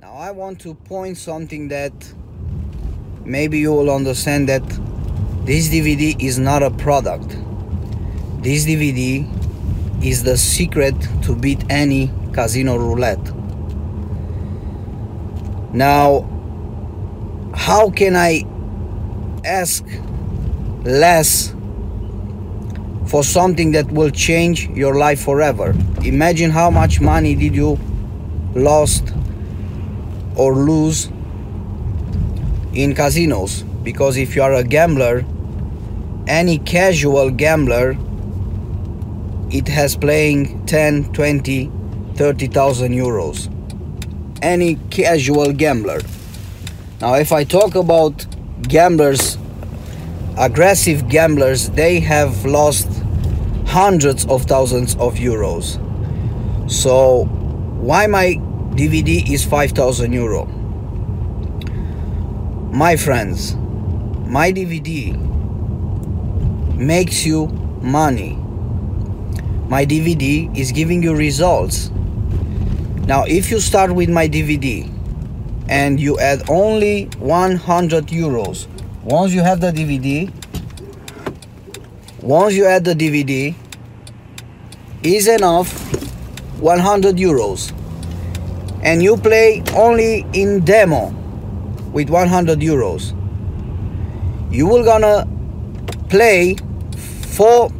Now I want to point something that maybe you will understand that this DVD is not a product. This DVD is the secret to beat any casino roulette. Now, how can I ask less for something that will change your life forever? Imagine how much money did you lost or lose in casinos. Because if you are a gambler any casual gambler it has playing 10 20 30,000 euros. Any casual gambler. Now if i talk about gamblers aggressive gamblers they have lost hundreds of thousands of euros. So why my dvd is 5000 euro. My friends my dvd makes you money. My dvd is giving you results. Now if you start with my dvd and you add only 100 euros once you have the dvd once you add the dvd is enough 100 euros and you play only in demo with 100 euros. You will gonna play for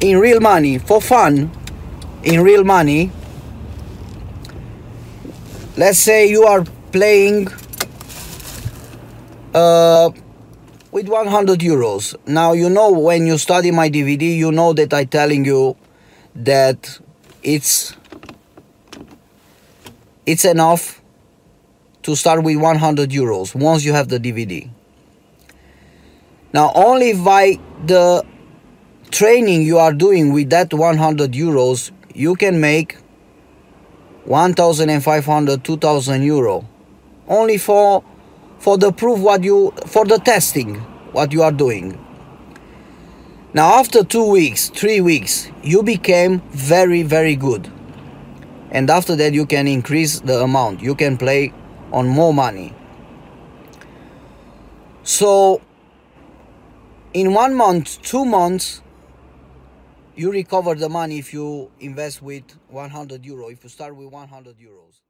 in real money for fun in real money. Let's say you are playing uh, with 100 euros. Now you know when you study my dvd you know that i telling you that it's it's enough to start with 100 euros once you have the dvd now only by the training you are doing with that 100 euros you can make 1500 2000 euro. Only for for the proof what you for the testing what you are doing. Now after 2 weeks 3 weeks you became very very good and after that you can increase the amount. You can play on more money. So in one month two months you recover the money if you invest with 100 euro. If you start with 100 euros